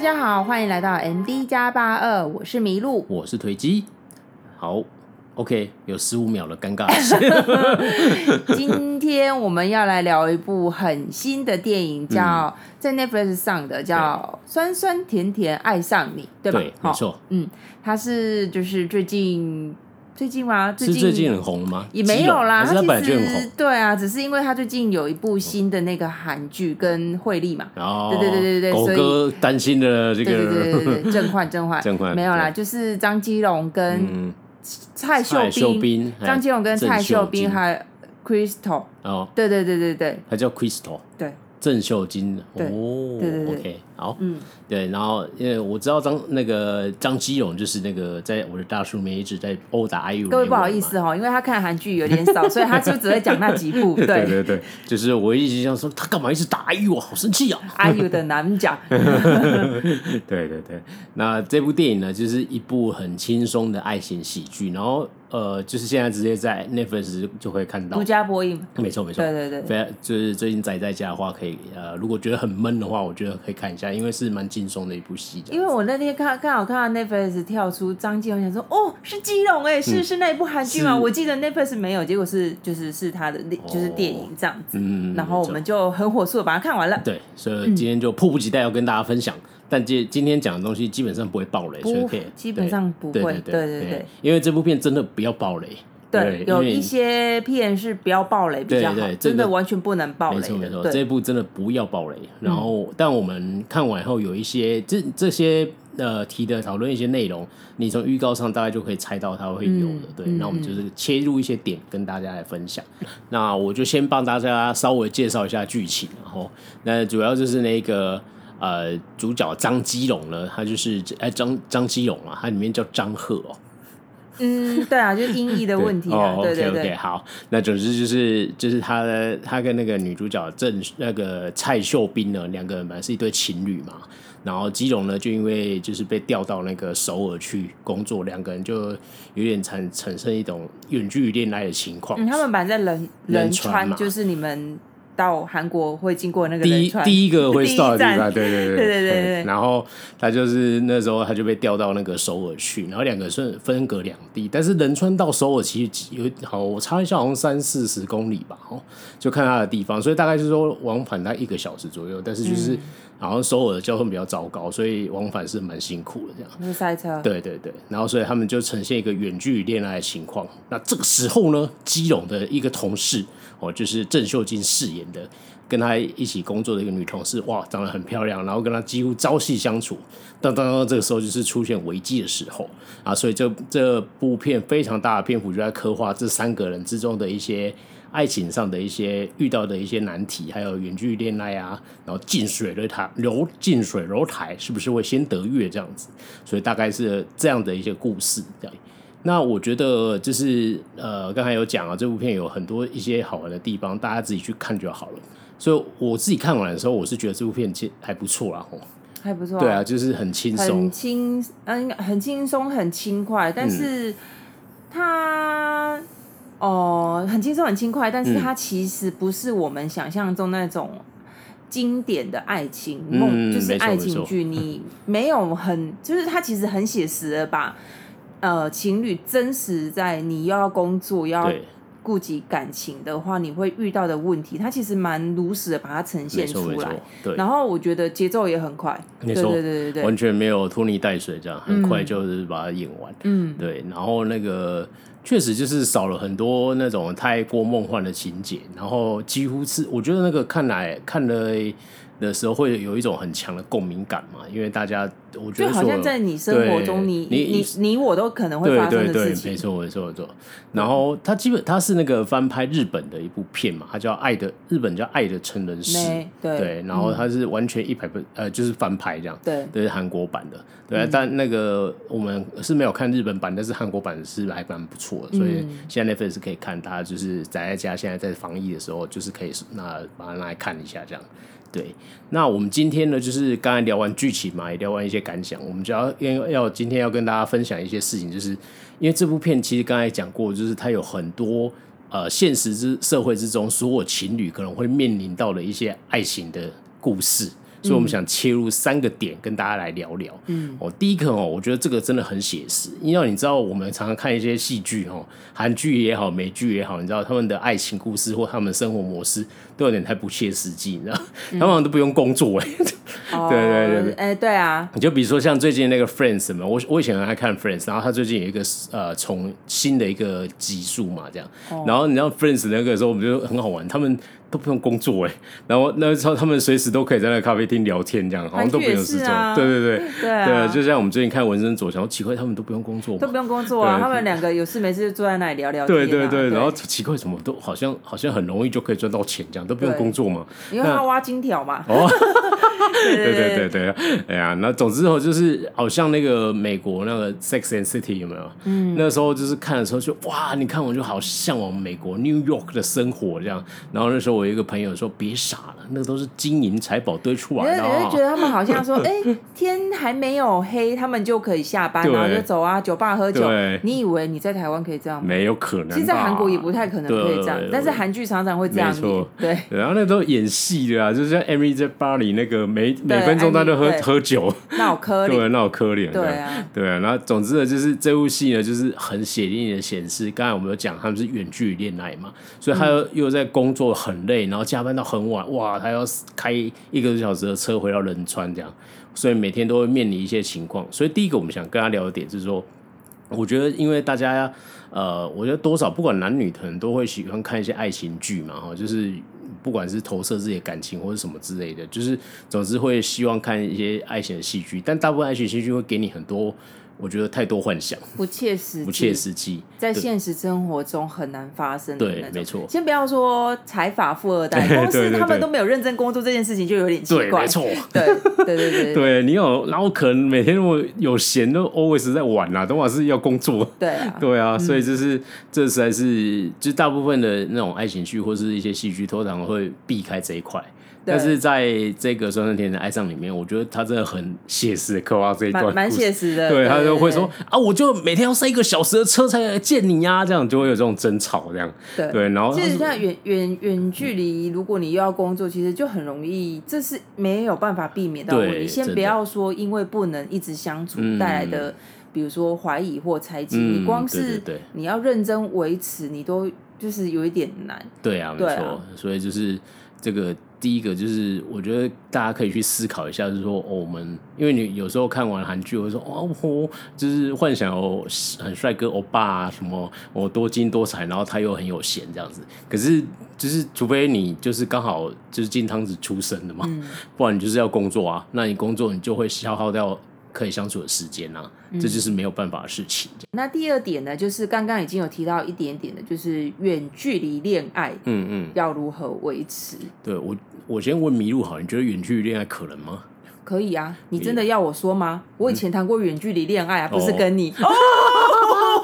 大家好，欢迎来到 MD 加八二，我是麋鹿，我是推机。好，OK，有十五秒了尴尬。今天我们要来聊一部很新的电影，叫、嗯、在 Netflix 上的，叫《酸酸甜甜爱上你》，对吧？对，没错。嗯，它是就是最近。最近吗？最近是最近很红吗？也没有啦，他本来就很红。对啊，只是因为他最近有一部新的那个韩剧跟惠利嘛。哦。对对对对对。狗哥担心的这个。对对对对对。甄嬛甄嬛。甄嬛。没有啦，就是张基龙跟蔡秀彬。张基龙跟蔡秀彬还有 Crystal。哦。对对对对对。他叫 Crystal。对。郑秀晶。哦。对对对。好，嗯，对，然后因为我知道张那个张基勇就是那个在我的大叔里面一直在殴打 IU。各位不好意思哈，因为他看韩剧有点少，所以他就只会讲那几部。对 对对对，就是我一直想说他干嘛一直打 IU 我，好生气啊！IU 的男角。对对对，那这部电影呢，就是一部很轻松的爱情喜剧，然后呃，就是现在直接在 Netflix 就可以看到独家播映。没错没错，对对对，非常就是最近宅在家的话，可以呃，如果觉得很闷的话，我觉得可以看一下。因为是蛮轻松的一部戏，因为我那天看刚好看到 Netflix 跳出张基龙，想说哦，是基隆哎，是是那一部韩剧吗？我记得 Netflix 没有，结果是就是是他的就是电影这样子，嗯，然后我们就很火速的把它看完了。对，所以今天就迫不及待要跟大家分享，但今今天讲的东西基本上不会爆雷，所以可以基本上不会，对对。对，因为这部片真的不要爆雷。对，有一些片是不要暴雷比较好，对对对，真的完全不能暴雷。没错没错，这一部真的不要暴雷。然后，嗯、但我们看完后有一些这这些呃提的讨论一些内容，你从预告上大概就可以猜到它会有的。嗯、对，那我们就是切入一些点跟大家来分享。嗯、那我就先帮大家稍微介绍一下剧情，然后那主要就是那个呃主角张基龙呢，他就是哎张张基龙啊，他里面叫张赫哦。嗯，对啊，就是音译的问题啊。对，哦、对对对，好，那总之就是就是他他跟那个女主角郑那个蔡秀彬呢，两个人本来是一对情侣嘛。然后基隆呢，就因为就是被调到那个首尔去工作，两个人就有点产产生一种远距离恋爱的情况。嗯，他们本来在仁仁川，嘛就是你们。到韩国会经过那个第一第一个会到的地方，对对对对 对对。然后他就是那时候他就被调到那个首尔去，然后两个是分隔两地。但是仁川到首尔其实有好，我查一下好像三四十公里吧，哦，就看他的地方，所以大概就是说往返大概一个小时左右。但是就是好像首尔的交通比较糟糕，所以往返是蛮辛苦的这样。是塞车。对对对，然后所以他们就呈现一个远距离恋爱的情况。那这个时候呢，基隆的一个同事。哦，就是郑秀晶饰演的，跟他一起工作的一个女同事，哇，长得很漂亮，然后跟他几乎朝夕相处。当当当，这个时候就是出现危机的时候啊，所以这这部片非常大的篇幅就在刻画这三个人之中的一些爱情上的一些遇到的一些难题，还有远距离恋爱啊，然后近水楼台楼近水楼台是不是会先得月这样子？所以大概是这样的一些故事，对。那我觉得就是呃，刚才有讲啊，这部片有很多一些好玩的地方，大家自己去看就好了。所以我自己看完的时候，我是觉得这部片其实还不错啦，吼，还不错。对啊，就是很轻松，很轻，嗯，很轻松，很轻快。但是它哦，很轻松，很轻快，但是它其实不是我们想象中那种经典的爱情梦，嗯、就是爱情剧。你没有很，就是它其实很写实的把。呃，情侣真实在你又要工作又要顾及感情的话，你会遇到的问题，它其实蛮如实的把它呈现出来。对，然后我觉得节奏也很快，对对对对对，完全没有拖泥带水这样，很快就是把它演完。嗯，对，然后那个确实就是少了很多那种太过梦幻的情节，然后几乎是我觉得那个看来看了。的时候会有一种很强的共鸣感嘛，因为大家我觉得就好像在你生活中你，你你你你我都可能会发生的事情。没错没错没错。然后它基本它是那个翻拍日本的一部片嘛，它叫《爱的日本叫爱的成人式》，对，对。然后它是完全一百分呃，就是翻拍这样，对，这是韩国版的，对。嗯、但那个我们是没有看日本版，但是韩国版是还蛮不错的，所以现在 Netflix 是可以看，大家就是宅在家，现在在防疫的时候，就是可以那把它拿来看一下这样。对，那我们今天呢，就是刚才聊完剧情嘛，也聊完一些感想，我们就要要要今天要跟大家分享一些事情，就是因为这部片其实刚才讲过，就是它有很多呃现实之社会之中所有情侣可能会面临到的一些爱情的故事，所以我们想切入三个点跟大家来聊聊。嗯，哦，第一个哦，我觉得这个真的很写实，因为你知道我们常常看一些戏剧哦，韩剧也好，美剧也好，你知道他们的爱情故事或他们的生活模式都有点太不切实际，你知道，嗯、他们好像都不用工作哎。哦、对对对对，哎、欸，对啊，你就比如说像最近那个 Friends 什么，我我以前很爱看 Friends，然后他最近有一个呃从新的一个集数嘛，这样，哦、然后你知道 Friends 那个时候我们就很好玩，他们。都不用工作哎，然后那时候他们随时都可以在那个咖啡厅聊天，这样好像都不用事做。啊、对对对对、啊、对，就像我们最近看《纹身左》，想奇怪他们都不用工作，都不用工作啊，他们两个有事没事就坐在那里聊聊天、啊。对对对，对然后奇怪什么都好像好像很容易就可以赚到钱，这样都不用工作嘛，因为他挖金条嘛。哦，对对对对对，哎呀，那总之后就是好像那个美国那个《Sex and City》有没有？嗯，那时候就是看的时候就哇，你看我就好向往美国 New York 的生活这样。然后那时候我一个朋友说。别傻了，那个都是金银财宝堆出来的。你会觉得他们好像说，哎，天还没有黑，他们就可以下班，然后就走啊，酒吧喝酒。你以为你在台湾可以这样？没有可能。其实，在韩国也不太可能可以这样，但是韩剧常常会这样演。对，然后那都演戏的啊，就是像 Emily 在巴黎那个，每每分钟他都喝喝酒，那好可怜，对，那好可怜。对啊，对啊。然后总之呢，就是这部戏呢，就是很血淋淋的显示，刚才我们有讲他们是远距离恋爱嘛，所以他又又在工作很累，然后加班到很晚，哇，他。还要开一个多小时的车回到仁川，这样，所以每天都会面临一些情况。所以第一个我们想跟他聊的点就是说，我觉得因为大家呃，我觉得多少不管男女可能都会喜欢看一些爱情剧嘛，哈，就是不管是投射自己的感情或者什么之类的，就是总之会希望看一些爱情的戏剧。但大部分爱情戏剧会给你很多。我觉得太多幻想，不切实际，不切实际，在现实生活中很难发生的。对，没错。先不要说财阀富二代，公司他们都没有认真工作这件事情，就有点奇怪。没错，对对对对 对，你有，然后可能每天我有闲都 always 在玩啊，都还是要工作。对啊，对啊，所以就是这实在是，就大部分的那种爱情剧或是一些戏剧，通常会避开这一块。但是在这个《双生天的爱上》里面，我觉得他真的很写实的刻画这一段，蛮写实的。对，他就会说啊，我就每天要塞一个小时的车才来见你呀，这样就会有这种争吵，这样。对对，然后其实像远远远距离，如果你又要工作，其实就很容易，这是没有办法避免的。你先不要说因为不能一直相处带来的，比如说怀疑或猜忌，你光是你要认真维持，你都就是有一点难。对啊，没错。所以就是这个。第一个就是，我觉得大家可以去思考一下，就是说，哦，我们因为你有时候看完韩剧，会说，哦，就是幻想有很帅哥欧巴啊，什么我多金多彩，然后他又很有钱这样子。可是，就是除非你就是刚好就是金汤子出生的嘛，嗯、不然你就是要工作啊。那你工作，你就会消耗掉可以相处的时间啊，这就是没有办法的事情。嗯、那第二点呢，就是刚刚已经有提到一点点的，就是远距离恋爱，嗯嗯，要如何维持？对我。我先问麋鹿好，你觉得远距离恋爱可能吗？可以啊，你真的要我说吗？我以前谈过远距离恋爱啊，不是跟你，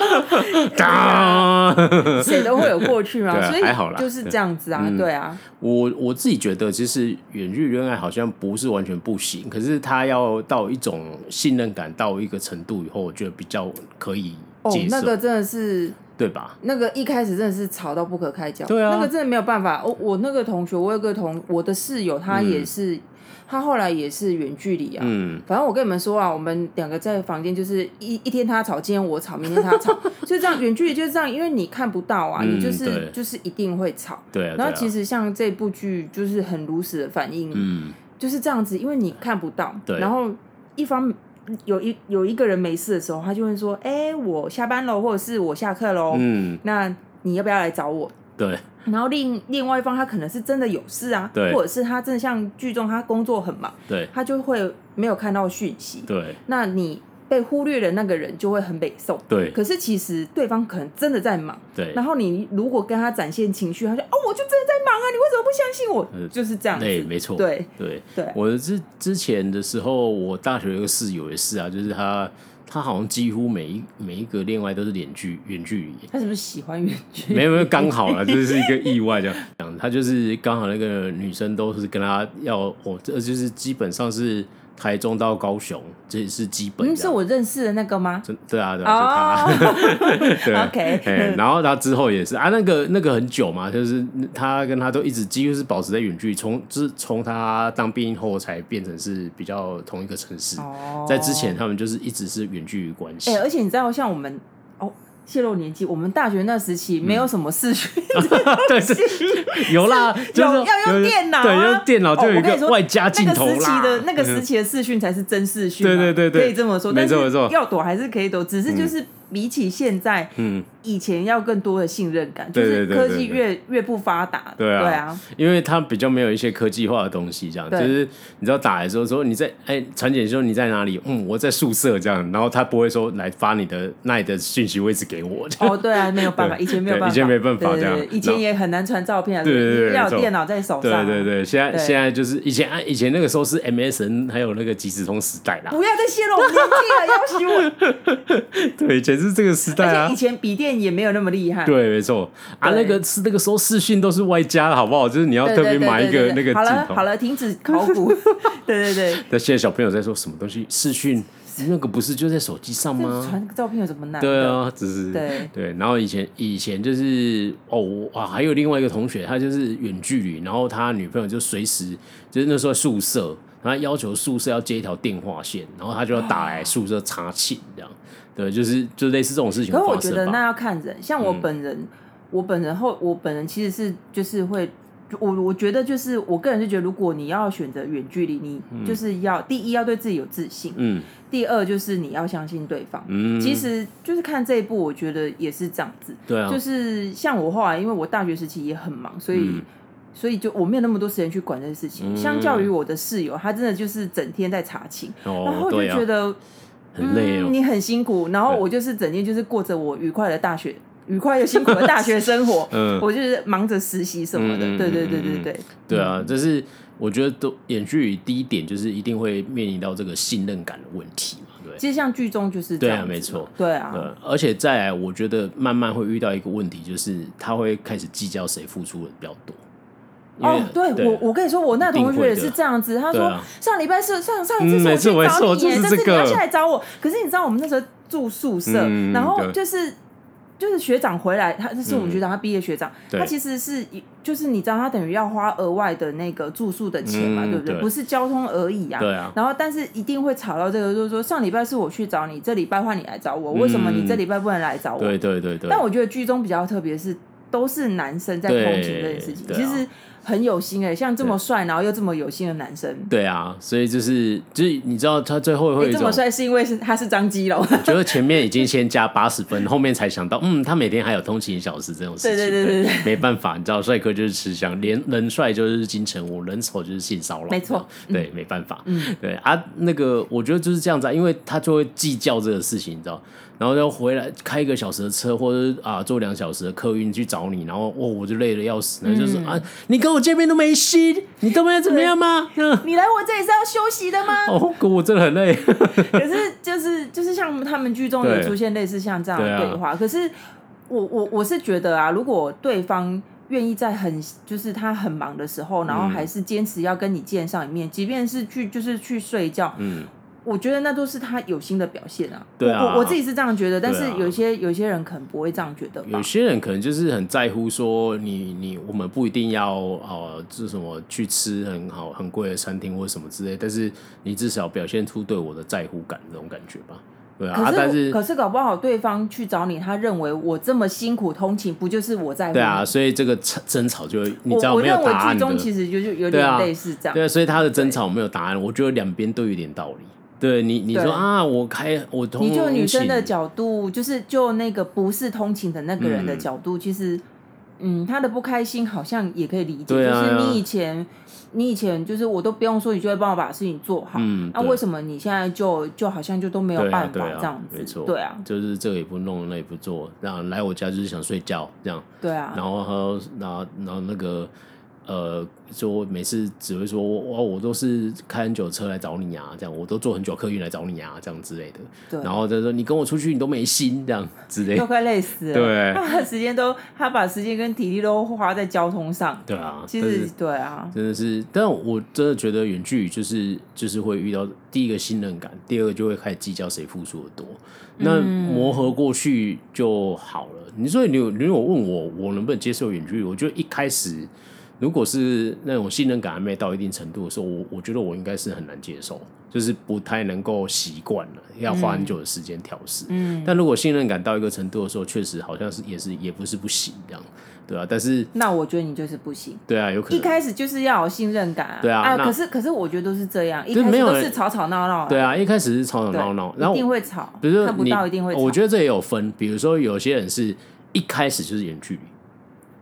谁都会有过去嘛，所以还好啦，就是这样子啊，对啊。我我自己觉得，其实远距离恋爱好像不是完全不行，可是他要到一种信任感到一个程度以后，我觉得比较可以接受。那个真的是。对吧？那个一开始真的是吵到不可开交，对啊，那个真的没有办法。我我那个同学，我有个同我的室友，他也是，嗯、他后来也是远距离啊。嗯，反正我跟你们说啊，我们两个在房间就是一一天他吵，今天我吵，明天他吵，就这样远距离就是这样，因为你看不到啊，嗯、你就是就是一定会吵。对啊。然后其实像这部剧就是很如实的反应，嗯，就是这样子，因为你看不到，对，然后一方。有一有一个人没事的时候，他就会说：“哎、欸，我下班了，或者是我下课喽。嗯，那你要不要来找我？”对。然后另另外一方他可能是真的有事啊，对，或者是他真的像剧中他工作很忙，对，他就会没有看到讯息。对。那你。被忽略的那个人就会很北宋，对。可是其实对方可能真的在忙，对。然后你如果跟他展现情绪，他就哦，我就真的在忙啊，你为什么不相信我？呃、就是这样子，对，没错，对，对，对。我之之前的时候，我大学有个室友也是啊，就是他，他好像几乎每一每一个恋爱都是远距远距离。他是不是喜欢远距？没有没有，刚好了，这是一个意外这样。他就是刚好那个女生都是跟他要，我这就是基本上是。台中到高雄，这也是基本。嗯，是我认识的那个吗？对啊，对啊，就他。对，OK。然后他之后也是啊，那个那个很久嘛，就是他跟他都一直几乎是保持在远距离，从自从他当兵后才变成是比较同一个城市。哦。在之前他们就是一直是远距离关系。哎，而且你知道，像我们。泄露年纪，我们大学那时期没有什么视讯，对，有啦，有要用电脑，对，用电脑就有一个外加镜头啦。那个时期的那个时期的视讯才是真视讯，对对对对，可以这么说。没错没错，要躲还是可以躲，只是就是。比起现在，嗯，以前要更多的信任感，就是科技越越不发达，对啊，因为它比较没有一些科技化的东西，这样，就是你知道打的时候说你在哎传简讯说你在哪里，嗯，我在宿舍这样，然后他不会说来发你的那里的讯息位置给我，哦，对啊，没有办法，以前没有办法，以前没办法这样，以前也很难传照片，对对对，要有电脑在手上，对对对，现在现在就是以前以前那个时候是 MSN 还有那个即时通时代啦，不要再泄露年纪了，要死我，对，以前是这个时代啊。以前笔电也没有那么厉害，对，没错啊，那个是那个时候视讯都是外加的，好不好？就是你要特别买一个那个镜头。好了好了，停止考古。对对对。那现在小朋友在说什么东西？视讯那个不是就在手机上吗？传个照片有什么难？对啊，只是对对。然后以前以前就是哦哇，还有另外一个同学，他就是远距离，然后他女朋友就随时就是那时候宿舍，然后要求宿舍要接一条电话线，然后他就要打来宿舍查寝这样。对，就是就类似这种事情。可是我觉得那要看人，像我本人，嗯、我本人后，我本人其实是就是会，我我觉得就是我个人是觉得，如果你要选择远距离，你就是要、嗯、第一要对自己有自信，嗯，第二就是你要相信对方，嗯，其实就是看这一步，我觉得也是这样子，对啊，就是像我后来，因为我大学时期也很忙，所以、嗯、所以就我没有那么多时间去管这些事情。嗯、相较于我的室友，他真的就是整天在查寝，哦、然后我就觉得。很累哦，你很辛苦，然后我就是整天就是过着我愉快的大学、愉快又辛苦的大学生活。嗯，我就是忙着实习什么的。对对对对对。对啊，这是我觉得都远距离第一点就是一定会面临到这个信任感的问题嘛。对，其实像剧中就是这样。对啊，没错。对啊。而且再来，我觉得慢慢会遇到一个问题，就是他会开始计较谁付出的比较多。哦，对我，我跟你说，我那同学也是这样子。他说上礼拜是上上一次是我去找你，但是你要下来找我。可是你知道我们那时候住宿舍，然后就是就是学长回来，他是我们学长，他毕业学长，他其实是就是你知道他等于要花额外的那个住宿的钱嘛，对不对？不是交通而已啊。对啊。然后但是一定会吵到这个，就是说上礼拜是我去找你，这礼拜换你来找我，为什么你这礼拜不能来找我？对对对对。但我觉得剧中比较特别是，都是男生在通勤这件事情，其实。很有心哎、欸，像这么帅，然后又这么有心的男生。对啊，所以就是就是你知道他最后会、欸、这么帅，是因为是他是张基龙。我觉得前面已经先加八十分，后面才想到，嗯，他每天还有通勤小时这种事情。对对对对，对没办法，你知道，帅哥就是吃香，连人帅就是金城武，人丑就是性骚扰。没错，对，没办法。嗯，对啊，那个我觉得就是这样子，啊，因为他就会计较这个事情，你知道。然后要回来开一个小时的车，或者啊坐两小时的客运去找你，然后哦我就累得要死，然后就是、嗯、啊你跟我见面都没心，你都没有怎么样吗？你来我这里是要休息的吗？哦，可我真的很累。可是就是就是像他们剧中有出现类似像这样的对话，对啊、可是我我我是觉得啊，如果对方愿意在很就是他很忙的时候，然后还是坚持要跟你见上一面，即便是去就是去睡觉，嗯。我觉得那都是他有心的表现啊。对啊，我我自己是这样觉得，但是有些有些人可能不会这样觉得。有些人可能就是很在乎说你你我们不一定要哦，这什么去吃很好很贵的餐厅或什么之类，但是你至少表现出对我的在乎感这种感觉吧。对啊，但是可是搞不好对方去找你，他认为我这么辛苦通勤，不就是我在乎？对啊，所以这个争吵就你知道没有答案的。我认为剧中其实就就有点类似这样。对啊，所以他的争吵没有答案，我觉得两边都有点道理。对你，你说啊，我开我通勤，你就女生的角度，就是就那个不是通勤的那个人的角度，嗯、其实，嗯，他的不开心好像也可以理解。啊、就是你以前，你以前就是我都不用说，你就会帮我把事情做好。嗯，那、啊、为什么你现在就就好像就都没有办法这样子？没错，对啊，就是这个也不弄，那也不做，然后来我家就是想睡觉这样。对啊，然后然后然后那个。呃，就每次只会说，哇，我都是开很久车来找你啊，这样，我都坐很久客运来找你啊，这样之类的。对。然后他说，你跟我出去，你都没心，这样之类的。都快累死了。对。他时间都，他把时间跟体力都花在交通上。对啊。其实，对啊。真的是，但我真的觉得远距离就是就是会遇到第一个信任感，第二个就会开始计较谁付出的多。那磨合过去就好了。嗯、你说你有，你有问我，我能不能接受远距离？我觉得一开始。如果是那种信任感还没到一定程度的时候，我我觉得我应该是很难接受，就是不太能够习惯了，要花很久的时间调试。嗯，但如果信任感到一个程度的时候，确实好像是也是也不是不行这样，对啊。但是那我觉得你就是不行。对啊，有可能一开始就是要有信任感啊。对啊，啊可是可是我觉得都是这样，一开始都是吵吵闹闹。对啊，一开始是吵吵闹闹，然后一定会吵，比如说看不到一定会吵。我觉得这也有分，比如说有些人是一开始就是远距离。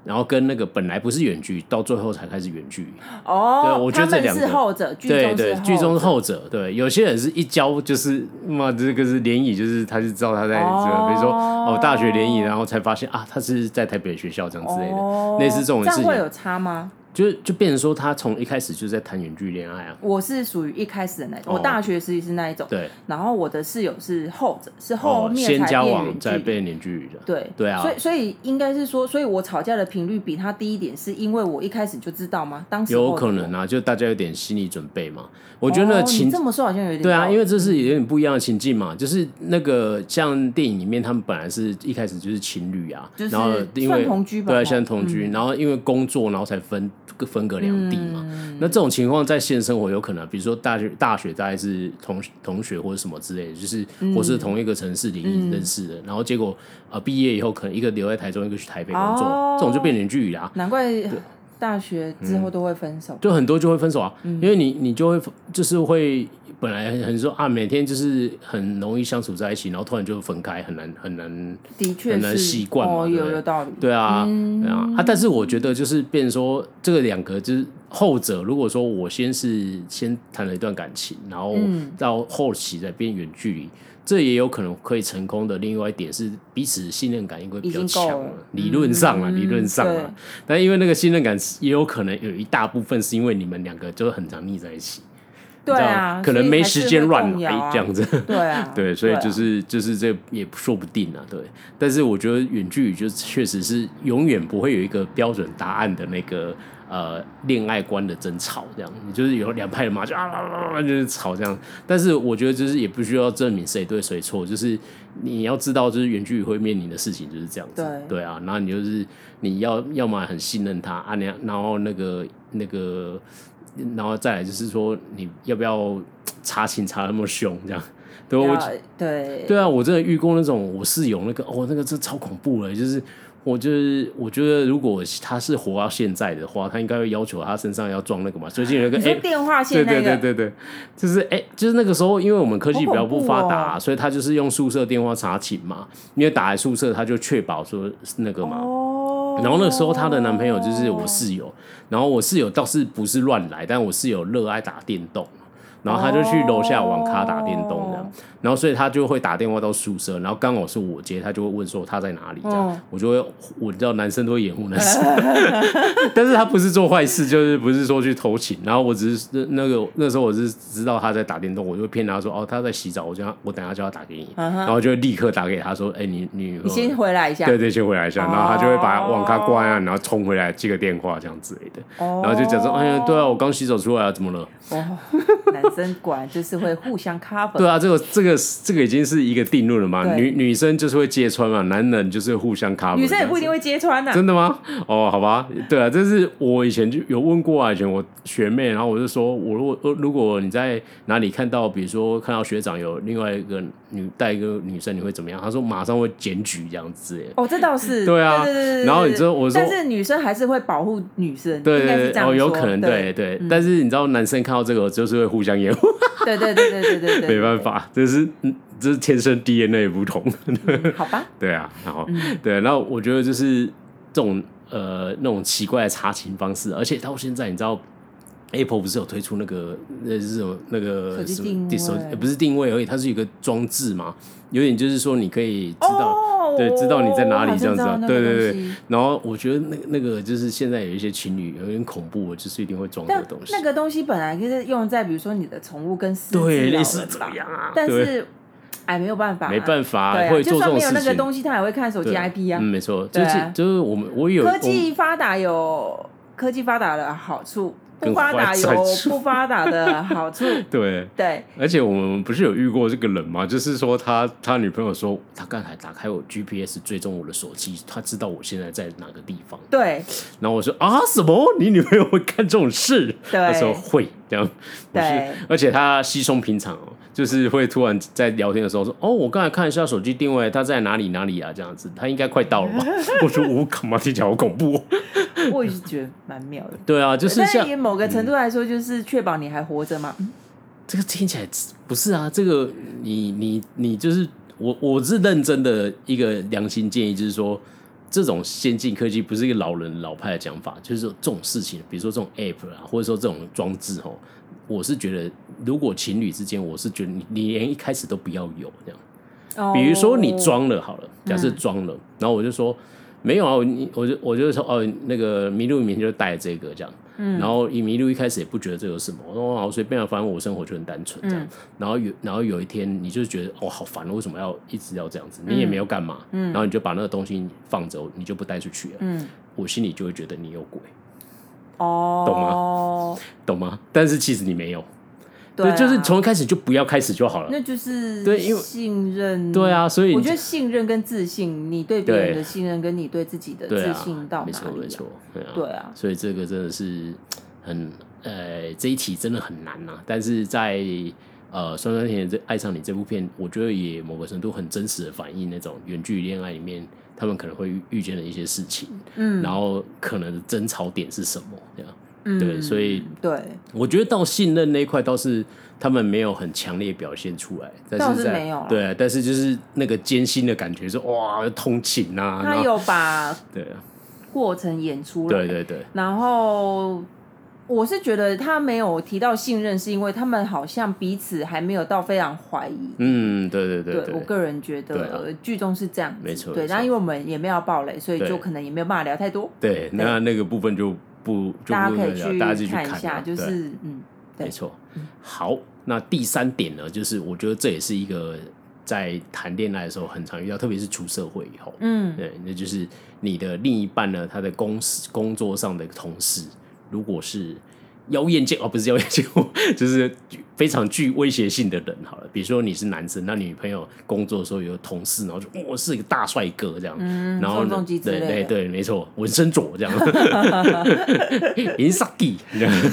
然后跟那个本来不是远距，到最后才开始远距。哦，对，我觉得这两个是后者，对对，剧中是后者。对，有些人是一交就是嘛，这个是联谊，就是他就知道他在这个，比如说哦大学联谊，然后才发现啊，他是在台北的学校这样之类的，类似这种事情。会有差吗？就就变成说，他从一开始就在谈远距恋爱啊。我是属于一开始的那种，我大学时期是那一种。对。然后我的室友是后者，是后面先交往再变远距离的。对对啊。所以所以应该是说，所以我吵架的频率比他低一点，是因为我一开始就知道吗？当时有可能啊，就大家有点心理准备嘛。我觉得情这么说好像有点对啊，因为这是有点不一样的情境嘛。就是那个像电影里面，他们本来是一开始就是情侣啊，然后因为同居吧，对，像同居，然后因为工作，然后才分分隔两。地嘛，那这种情况在现实生活有可能，比如说大学大学大概是同同学或者什么之类的，就是或是同一个城市里认识的，然后结果呃毕业以后可能一个留在台中，一个去台北工作，这种就变成距离啊。难怪大学之后都会分手，就很多就会分手啊，因为你你就会就是会。本来很说啊，每天就是很容易相处在一起，然后突然就分开，很难很难，的确很难习惯嘛，哦，有有道理，对啊，对啊，啊，但是我觉得就是变成说这个两个就是后者，如果说我先是先谈了一段感情，然后到后期再变远距离，这也有可能可以成功的。另外一点是彼此信任感应该比较强，理论上啊，理论上啊，但因为那个信任感也有可能有一大部分是因为你们两个就很常腻在一起。对啊，可能没时间乱来这样子。对啊，对，所以就是就是这也说不定啊。对，但是我觉得远距离就确实是永远不会有一个标准答案的那个呃恋爱观的争吵，这样你就是有两派的嘛，就啊啊啊就是吵这样。但是我觉得就是也不需要证明谁对谁错，就是你要知道，就是远距离会面临的事情就是这样子。对，对啊，然后你就是你要要么很信任他啊，你然后那个那个。然后再来就是说，你要不要查寝查那么凶这样？对，对对啊，我真的遇过那种我室友那个哦，那个这超恐怖的，就是我就是我觉得如果他是活到现在的话，他应该会要求他身上要装那个嘛。最近有一个哎电话线那个，对对对对，就是哎就是那个时候，因为我们科技比较不发达，所以他就是用宿舍电话查寝嘛，因为打来宿舍他就确保说那个嘛。然后那时候她的男朋友就是我室友，然后我室友倒是不是乱来，但我室友热爱打电动。然后他就去楼下网咖打电动这样，然后所以他就会打电话到宿舍，然后刚好是我接，他就会问说他在哪里这样，我就会我知道男生都会掩护男生，但是他不是做坏事，就是不是说去偷情，然后我只是那个那时候我是知道他在打电动，我就骗他说哦他在洗澡，我叫他我等下叫他打给你，然后就会立刻打给他说哎你你你先回来一下，对对先回来一下，然后他就会把网咖关啊，然后冲回来接个电话这样之类的，然后就假装哎呀对啊我刚洗澡出来啊怎么了？哦。男生管就是会互相 cover。对啊，这个这个这个已经是一个定论了嘛。女女生就是会揭穿嘛，男人就是互相 cover。女生也不一定会揭穿的。真的吗？哦，好吧。对啊，这是我以前就有问过啊，以前我学妹，然后我就说，我如果如果你在哪里看到，比如说看到学长有另外一个女带一个女生，你会怎么样？她说马上会检举这样子。哦，这倒是。对啊。然后你知道我说，但是女生还是会保护女生。对对对。哦，有可能对对。但是你知道男生看到这个就是会互相掩护。对对对对对对对，没办法，这是这是天生 DNA 不同。好吧。对啊，然后对，然后我觉得就是这种呃那种奇怪的查寝方式，而且到现在你知道，Apple 不是有推出那个那这种那个手机定位，不是定位而已，它是有一个装置嘛，有点就是说你可以知道。哦，对，知道你在哪里这样子啊，对对对对。然后我觉得那那个就是现在有一些情侣有点恐怖，就是一定会装这个东西。那个东西本来就是用在比如说你的宠物跟私对类似这样啊，但是哎没有办法，没办法对，会做这种事情。就算没有那个东西，他也会看手机 IP 啊。嗯，没错，就是就是我们我有科技发达有科技发达的好处。不发达有不发达的好处，对对，而且我们不是有遇过这个人吗？就是说他他女朋友说他刚才打开我 GPS 追踪我的手机，他知道我现在在哪个地方。对，然后我说啊什么？你女朋友会干这种事？对，他说会这样。对，而且他稀松平常哦，就是会突然在聊天的时候说哦，我刚才看一下手机定位，他在哪里哪里啊？这样子，他应该快到了吧？我说我干嘛听起来好恐怖？我也是觉得蛮妙的。对啊，就是像以某个程度来说，就是确保你还活着嘛。嗯。这个听起来不是啊，这个你你你就是我我是认真的一个良心建议，就是说这种先进科技不是一个老人老派的讲法，就是说这种事情，比如说这种 app 啊，或者说这种装置哦，我是觉得如果情侣之间，我是觉得你你连一开始都不要有这样。比如说你装了好了，假设装了，然后我就说。没有啊，我我就我就说哦，那个麋鹿明天就带这个这样，嗯，然后以麋鹿一开始也不觉得这有什么，我说好随便啊，反正我生活就很单纯这样，嗯、然后有然后有一天你就觉得哦好烦，为什么要一直要这样子？你也没有干嘛，嗯，然后你就把那个东西放着，你就不带出去了，嗯，我心里就会觉得你有鬼，哦，懂吗？懂吗？但是其实你没有。对，就是从一开始就不要开始就好了。那就是对，因为信任。对啊，所以我觉得信任跟自信，你对别人的信任跟你对自己的自信到哪里？没错，没错，对啊，对啊。所以这个真的是很呃，这一题真的很难呐。但是在呃，酸酸甜甜这爱上你这部片，我觉得也某个程度很真实的反映那种远距离恋爱里面他们可能会遇见的一些事情。嗯，然后可能的争吵点是什么？这样。嗯、对，所以对，我觉得到信任那一块倒是他们没有很强烈表现出来，但是在没有对，但是就是那个艰辛的感觉是，说哇，通勤啊，他有把对。过程演出来，对对对，然后我是觉得他没有提到信任，是因为他们好像彼此还没有到非常怀疑，嗯，对对对，对，对，我个人觉得剧中是这样，没错，对，然后因为我们也没有爆雷，所以就可能也没有办法聊太多，对，那那个部分就。不，大家可以去大家自己去看一下，就是嗯，没错。好，那第三点呢，就是我觉得这也是一个在谈恋爱的时候很常遇到，特别是出社会以后，嗯，对，那就是你的另一半呢，他的公司工作上的同事，如果是。妖艳贱哦，不是妖艳贱，就是非常具威胁性的人。好了，比如说你是男生，那女朋友工作的时候有同事，然后就我、哦、是一个大帅哥这样，嗯、然后对对对，没错，纹身左这样，银萨蒂，那是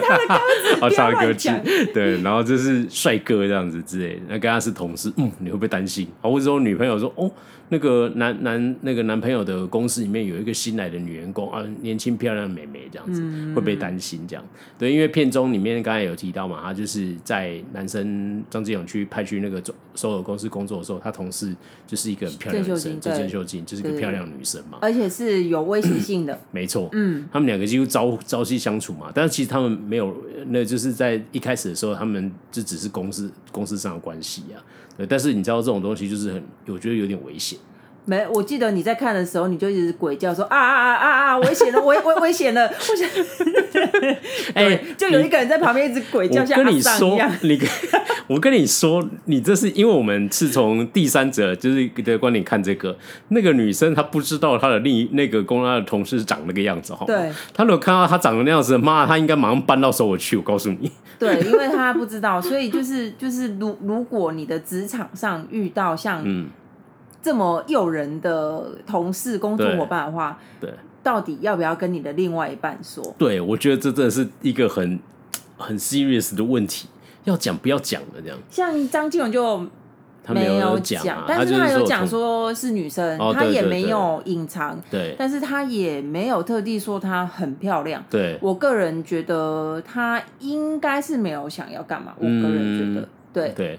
他的歌词，哦，他的歌词，对，然后这是帅哥这样子之类的，那跟他是同事，嗯，你会不会担心？或者说女朋友说哦。那个男男那个男朋友的公司里面有一个新来的女员工啊，年轻漂亮的美眉这样子，嗯、会不会担心这样？对，因为片中里面刚才有提到嘛，他就是在男生张志勇去派去那个所有公司工作的时候，他同事就是一个很漂亮的女生，郑秀晶就是一个漂亮女生嘛，而且是有威胁性的，没错，嗯，他们两个几乎朝朝夕相处嘛，但是其实他们没有，那就是在一开始的时候，他们就只是公司公司上的关系啊。但是你知道这种东西就是很，我觉得有点危险。没，我记得你在看的时候，你就一直鬼叫说啊啊啊啊啊，危险了，危危危险了！我想，哎、欸，就有一个人在旁边一直鬼叫，像阿桑一样。你跟，我跟你说，你这是因为我们是从第三者就是的观点看这个，那个女生她不知道她的另一那个公安的同事长那个样子哈。对，她如果看到她长得那样子，妈，她应该马上搬到首尔去。我告诉你。对，因为她不知道，所以就是就是，如如果你的职场上遇到像嗯。这么诱人的同事、工作伙伴的话，对，对，到底要不要跟你的另外一半说？对，我觉得这真的是一个很很 serious 的问题，要讲不要讲的这样。像张基勇就他没有讲，但是他有讲说是女生，他也没有隐藏，对，但是他也没有特地说她很漂亮。对，我个人觉得他应该是没有想要干嘛。我个人觉得，对对。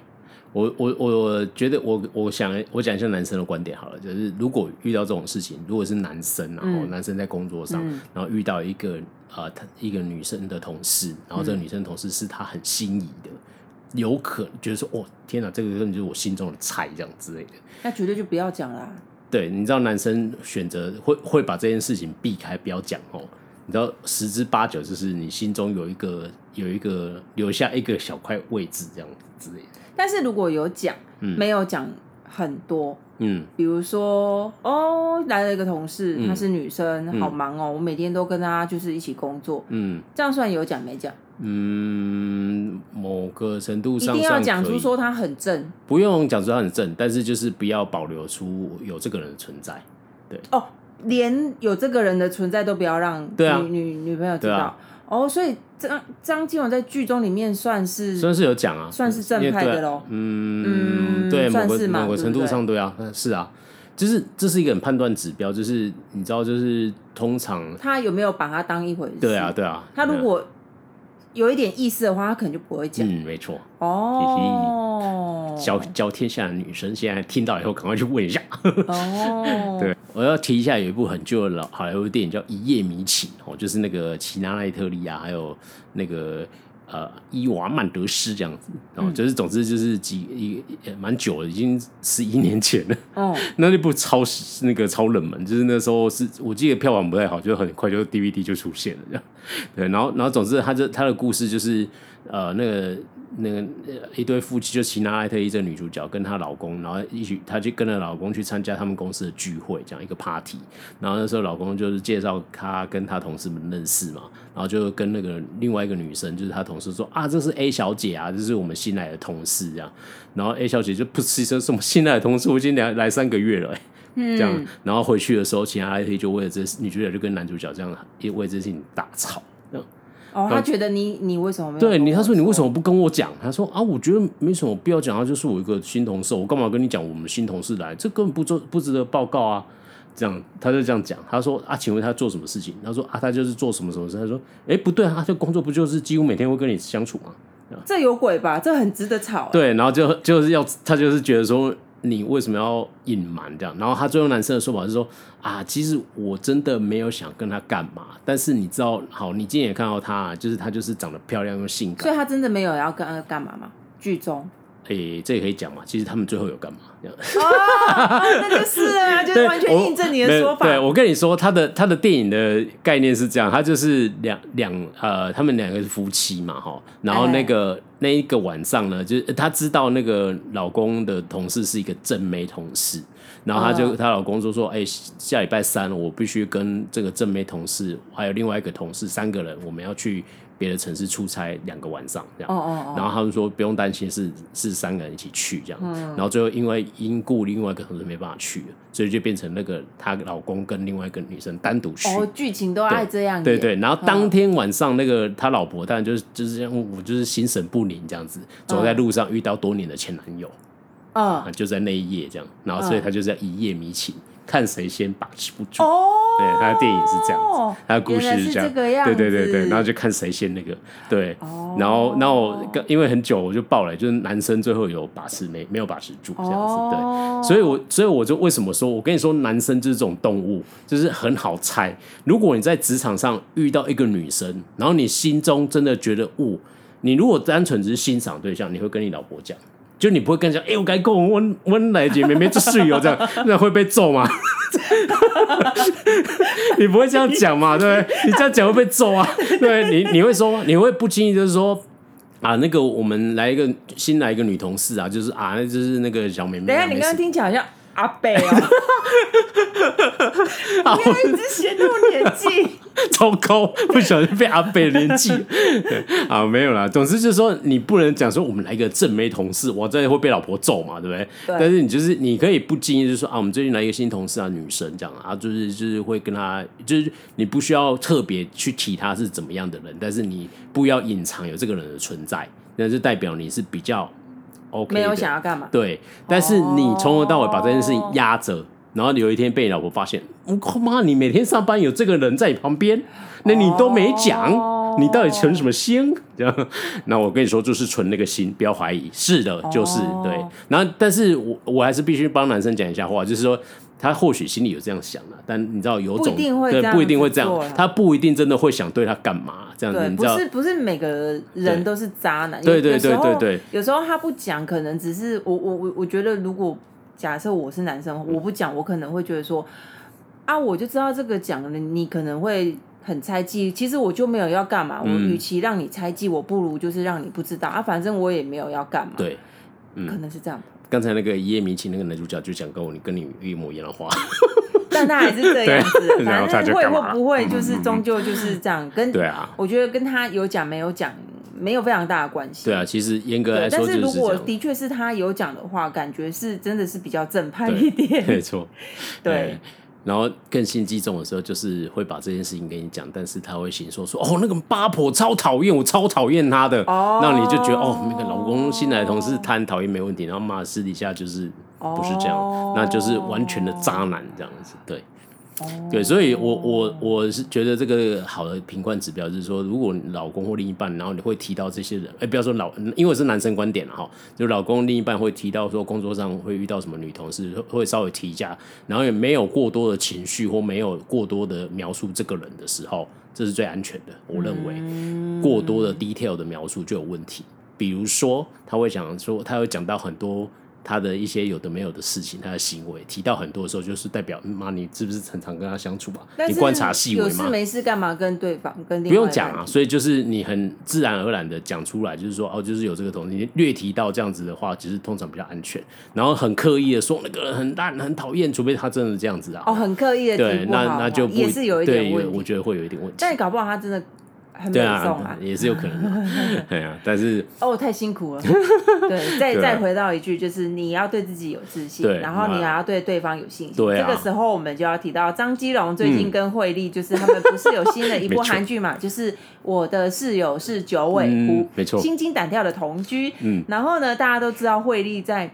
我我我觉得我我想我讲一下男生的观点好了，就是如果遇到这种事情，如果是男生，然后男生在工作上，嗯、然后遇到一个呃他一个女生的同事，然后这个女生同事是他很心仪的，嗯、有可能觉得说哦天哪，这个根本就是我心中的菜这样之类的，那绝对就不要讲啦。对，你知道男生选择会会把这件事情避开，不要讲哦。你知道十之八九就是你心中有一个有一个留下一个小块位置这样子之类的。但是如果有讲，嗯、没有讲很多，嗯，比如说哦，来了一个同事，她是女生，嗯、好忙哦，我每天都跟她就是一起工作，嗯，这样算有讲没讲？嗯，某个程度上一定要讲出说她很正，不用讲出她很正，但是就是不要保留出有这个人的存在，对。哦。连有这个人的存在都不要让女、啊、女女朋友知道、啊、哦，所以张张金文在剧中里面算是算是有讲啊，算是正派的喽。嗯，对，某个某个程度上对啊，是啊，就是这是一个很判断指标，就是你知道，就是通常他有没有把他当一回事？对啊，对啊，他如果有一点意思的话，他可能就不会讲。嗯，没错。哦，教教天下的女生现在听到以后，赶快去问一下。哦，对。我要提一下，有一部很旧的老好莱坞电影叫《一夜迷情》哦，就是那个奇娜奈特利亚还有那个呃伊娃曼德斯这样子，然后就是总之就是几一蛮久了，已经十一年前了。哦，那那部超那个超冷门，就是那时候是我记得票房不太好，就很快就 DVD 就出现了这样。对，然后然后总之他这他的故事就是呃那个。那个一对夫妻，就奇娜·艾特伊这女主角跟她老公，然后一起，她就跟着老公去参加他们公司的聚会，这样一个 party。然后那时候老公就是介绍她跟她同事们认识嘛，然后就跟那个另外一个女生，就是她同事说啊，这是 A 小姐啊，这是我们新来的同事这样。然后 A 小姐就不是说什么新来的同事，我已经来来三个月了哎，嗯，这样。然后回去的时候，其他·艾特就为了这女主角就跟男主角这样，也为这事情大吵。哦，他觉得你你为什么没有？对你，他说你为什么不跟我讲？他说啊，我觉得没什么必要讲，他就是我一个新同事，我干嘛跟你讲？我们新同事来，这根本不做不值得报告啊。这样，他就这样讲。他说啊，请问他做什么事情？他说啊，他就是做什么什么事。他说，哎，不对啊，他这工作不就是几乎每天会跟你相处吗？这有鬼吧？这很值得吵。对，然后就就是要他就是觉得说。你为什么要隐瞒这样？然后他最后男生的说法是说啊，其实我真的没有想跟他干嘛，但是你知道，好，你今天也看到他，就是他就是长得漂亮又性感，所以他真的没有要跟他干嘛吗？剧中。诶、欸，这也可以讲嘛？其实他们最后有干嘛？这样那就是啊，就是完全印证你的说法。对，我跟你说，他的他的电影的概念是这样，他就是两两呃，他们两个是夫妻嘛，哈，然后那个、欸、那一个晚上呢，就是他知道那个老公的同事是一个正妹同事，然后他就她、哦、老公就说，哎、欸，下礼拜三我必须跟这个正妹同事还有另外一个同事三个人，我们要去。别的城市出差两个晚上这样，然后他们说不用担心是，是是三个人一起去这样，然后最后因为因故另外一个同事没办法去，所以就变成那个她老公跟另外一个女生单独去。哦，剧情都爱这样。对对，然后当天晚上那个她老婆当然就是就是这样，我就是心神不宁这样子，走在路上遇到多年的前男友，啊，就在那一夜这样，然后所以他就是要一夜迷情。看谁先把持不住。哦，对，他的电影是这样子，他的故事是这样，对对对对，然后就看谁先那个，对，哦、然后然后因为很久我就爆了，就是男生最后有把持没没有把持住这样子，哦、对，所以我所以我就为什么说，我跟你说，男生就是这种动物，就是很好猜。如果你在职场上遇到一个女生，然后你心中真的觉得，哦，你如果单纯只是欣赏对象，你会跟你老婆讲。就你不会跟人讲，哎、欸，我该讲，我我来姐妹妹这室友这样，那会被揍吗？你不会这样讲嘛？对不对？你这样讲会被揍啊？对，你你会说，你会不经意就是说啊，那个我们来一个新来一个女同事啊，就是啊，那就是那个小妹妹。等一下，你刚刚听起来好像。阿北哦，因为一直显露年纪，糟糕，不小心被阿北连记。啊，没有啦，总之就是说，你不能讲说我们来一个正妹同事，我这会被老婆揍嘛，对不对？对。但是你就是你可以不经意就是说啊，我们最近来一个新同事啊，女生这样啊，就是就是会跟她，就是你不需要特别去提她是怎么样的人，但是你不要隐藏有这个人的存在，那就代表你是比较。没有想要干嘛？对，但是你从头到尾把这件事情压着，哦、然后有一天被你老婆发现，我靠妈！你每天上班有这个人在你旁边，那你都没讲，哦、你到底存什么心？这样，那我跟你说，就是存那个心，不要怀疑。是的，就是、哦、对。然后，但是我我还是必须帮男生讲一下话，就是说。他或许心里有这样想的，但你知道有种对不一定会这样，他不一定真的会想对他干嘛这样子。你知道，不是不是每个人都是渣男。对对对对对，有时候他不讲，可能只是我我我我觉得，如果假设我是男生，我不讲，我可能会觉得说，啊，我就知道这个讲了，你可能会很猜忌。其实我就没有要干嘛，我与其让你猜忌，我不如就是让你不知道啊，反正我也没有要干嘛。对，嗯，可能是这样。刚才那个一夜迷情那个男主角就讲跟我，你跟你一模一样的话，但他还是这样子，反正会或不会就是终究就是这样，跟对啊，我觉得跟他有讲没有讲。没有非常大的关系。对啊，其实严格来说，但是如果的确是他有讲的话，感觉是真的是比较正派一点。没错，对。对然后更心机重的时候，就是会把这件事情跟你讲，但是他会先说说哦，那个八婆超讨厌，我超讨厌她的。哦。那你就觉得哦，那个老公新来的同事他很讨厌没问题，然后骂私底下就是不是这样，哦，那就是完全的渣男这样子，对。对，所以我，我我我是觉得这个好的评判指标就是说，如果老公或另一半，然后你会提到这些人，哎，不要说老，因为是男生观点哈，就老公另一半会提到说工作上会遇到什么女同事，会稍微提一下，然后也没有过多的情绪或没有过多的描述这个人的时候，这是最安全的。我认为过多的 detail 的描述就有问题，比如说他会讲说，他会讲到很多。他的一些有的没有的事情，他的行为提到很多的时候，就是代表妈，你是不是很常跟他相处吧？你观察细微吗？有事没事干嘛跟对方跟不用讲啊？所以就是你很自然而然的讲出来，就是说哦，就是有这个东西，你略提到这样子的话，其实通常比较安全。然后很刻意的说那个人很烂很讨厌，除非他真的这样子啊。哦，很刻意的对，那那就也是有一点问题，我觉得会有一点问题。但搞不好他真的。对啊，也是有可能。对啊，但是 哦，太辛苦了。对，再再回到一句，就是你要对自己有自信，然后你还要对对方有信心。这个时候，我们就要提到张基龙最近跟惠利，就是他们不是有新的一部韩剧嘛？就是我的室友是九尾狐，没错，心惊胆跳的同居。嗯，然后呢，大家都知道惠利在。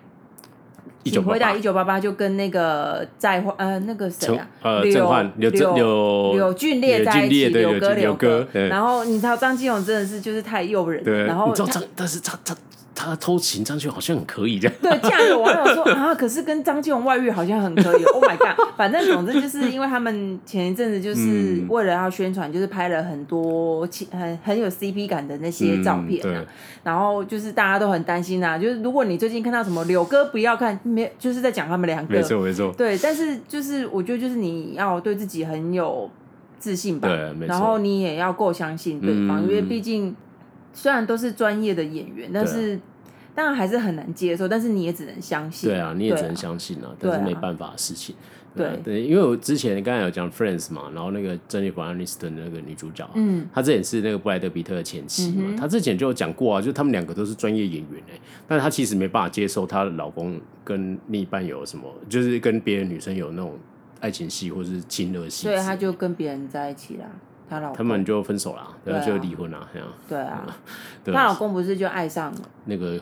请回答一九八八就跟那个在呃那个谁啊，呃刘刘刘刘俊烈在一起，刘哥刘哥，然后你知道张金勇真的是就是太诱人，然后你知道张，但是他他。他偷情张基龙好像很可以这样，对，这样有网友说啊，可是跟张基龙外遇好像很可以。Oh my god！反正总之就是因为他们前一阵子就是为了要宣传，就是拍了很多很很有 CP 感的那些照片啊。嗯、然后就是大家都很担心啊，就是如果你最近看到什么柳哥不要看，没就是在讲他们两个，没错没错。对，但是就是我觉得就是你要对自己很有自信吧。然后你也要够相信对方，嗯、因为毕竟。虽然都是专业的演员，但是当然还是很难接受。但是你也只能相信。对啊，你也只能相信啊，但是没办法的事情。对对，因为我之前刚才有讲 Friends 嘛，然后那个珍妮弗安妮斯顿的那个女主角，嗯，她之前是那个布莱德比特的前妻嘛，她之前就有讲过啊，就他们两个都是专业演员哎，但她其实没办法接受她的老公跟另一半有什么，就是跟别的女生有那种爱情戏或是亲热戏，所以她就跟别人在一起了。她老公，他们就分手了，对，就离婚了，这样。对啊，她老公不是就爱上了那个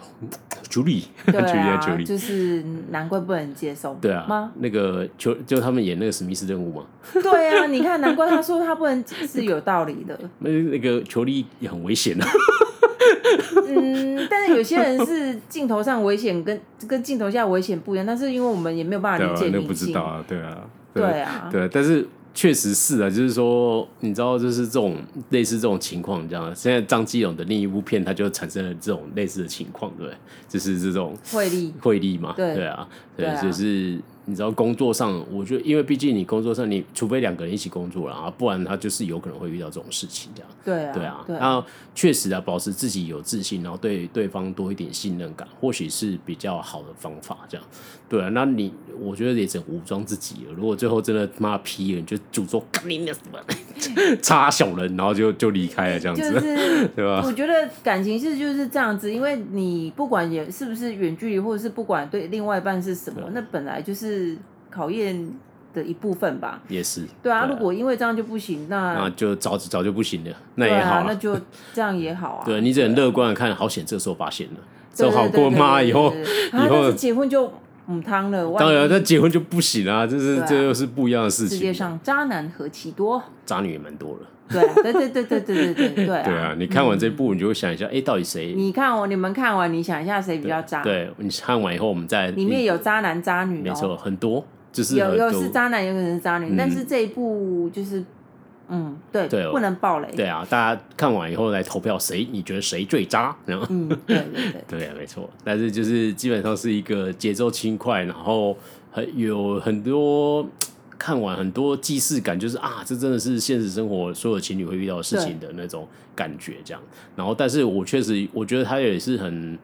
茱莉，对啊，就是难怪不能接受，对啊，吗？那个就就他们演那个史密斯任务嘛，对啊，你看，难怪他说他不能是有道理的。那 那个茱莉也很危险啊。嗯，但是有些人是镜头上危险，跟跟镜头下危险不一样。但是因为我们也没有办法理解，那不知道啊，对啊，对啊，对，但是。确实是啊，就是说，你知道，就是这种类似这种情况，这样。现在张基勇的另一部片，它就产生了这种类似的情况，对不对？就是这种汇率，汇率嘛，对对啊，对，就是。你知道工作上，我觉得，因为毕竟你工作上，你除非两个人一起工作了啊，不然他就是有可能会遇到这种事情，这样。对啊，对啊。然后确实啊，保持自己有自信，然后对对方多一点信任感，或许是比较好的方法，这样。对啊，那你我觉得也只能武装自己了。如果最后真的妈劈了，你就诅咒干你那什么，插小人，然后就就离开了，这样子，就是、对吧？我觉得感情是就是这样子，因为你不管也是不是远距离，或者是不管对另外一半是什么，那本来就是。是考验的一部分吧，也是。对啊，如果因为这样就不行，那那就早早就不行了，那也好，那就这样也好啊。对，你只能乐观的看，好险这时候发现了，这好过妈以后以后结婚就母汤了。当然，那结婚就不行啊，这是这又是不一样的事情。世界上渣男何其多，渣女也蛮多了。对对对对对对对对对啊！你看完这部，你就会想一下，哎，到底谁？你看我，你们看完，你想一下谁比较渣？对，你看完以后，我们再里面有渣男渣女，没错，很多就是。有有是渣男，有可能是渣女，但是这一部就是嗯，对对，不能暴雷。对啊，大家看完以后来投票，谁你觉得谁最渣？然后嗯，对对对，对啊，没错。但是就是基本上是一个节奏轻快，然后很有很多看完很多既视感，就是啊，这真的是现实生活所有情侣会遇到的事情的那种感觉，这样。然后，但是我确实我觉得他也是很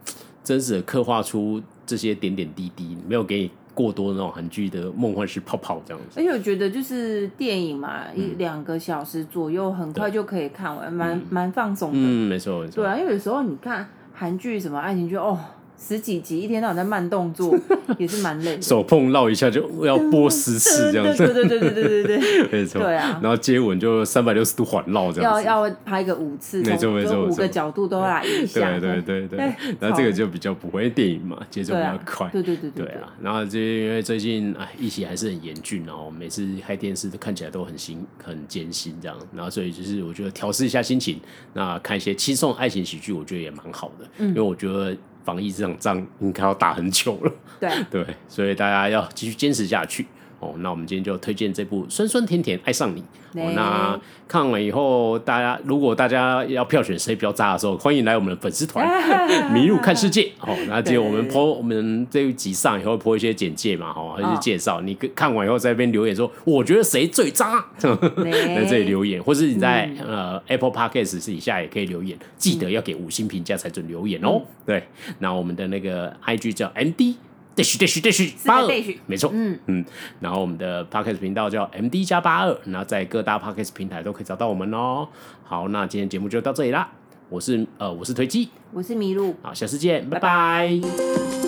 真实的刻画出这些点点滴滴，没有给你。过多那种韩剧的梦幻式泡泡这样子，而且我觉得就是电影嘛，嗯、一两个小时左右，很快就可以看完，蛮蛮、嗯、放松的。嗯，没错没错。对啊，因为有时候你看韩剧什么爱情剧哦。十几集，一天到晚在慢动作 也是蛮累的。手碰绕一下就要播十次这样子，对对对对对对对，没错。对啊，然后接吻就三百六十度环绕这样子。要要拍个五次，没错没错，五个角度都来一下。对对对对。那这个就比较不会电影嘛，节奏比较快。对对对对。对啊，然后就因为最近哎，疫情还是很严峻，然后每次开电视都看起来都很辛很艰辛这样。然后所以就是我觉得调试一下心情，那看一些轻松爱情喜剧，我觉得也蛮好的。嗯，因为我觉得。防疫这场仗应该要打很久了，对。对，所以大家要继续坚持下去哦。那我们今天就推荐这部《酸酸甜甜爱上你》哦。那看完以后，大家如果大家要票选谁比较渣的时候，欢迎来我们的粉丝团 《迷路看世界》哦。那接着我们 po 我们这一集上以后 po 一些简介嘛，哈，还是介绍。你看完以后在那边留言说，我觉得谁最渣，在这里留言，或是你在呃 Apple Podcast 底下也可以留言，记得要给五星评价才准留言哦。对，那我们的那个 IG 叫 MD dash dash dash 八二，没错，嗯。嗯，然后我们的 Podcast 频道叫 MD 加八二，然后在各大 Podcast 平台都可以找到我们哦。好，那今天节目就到这里啦，我是呃我是推机，我是麋鹿，好，下次见，拜拜。拜拜。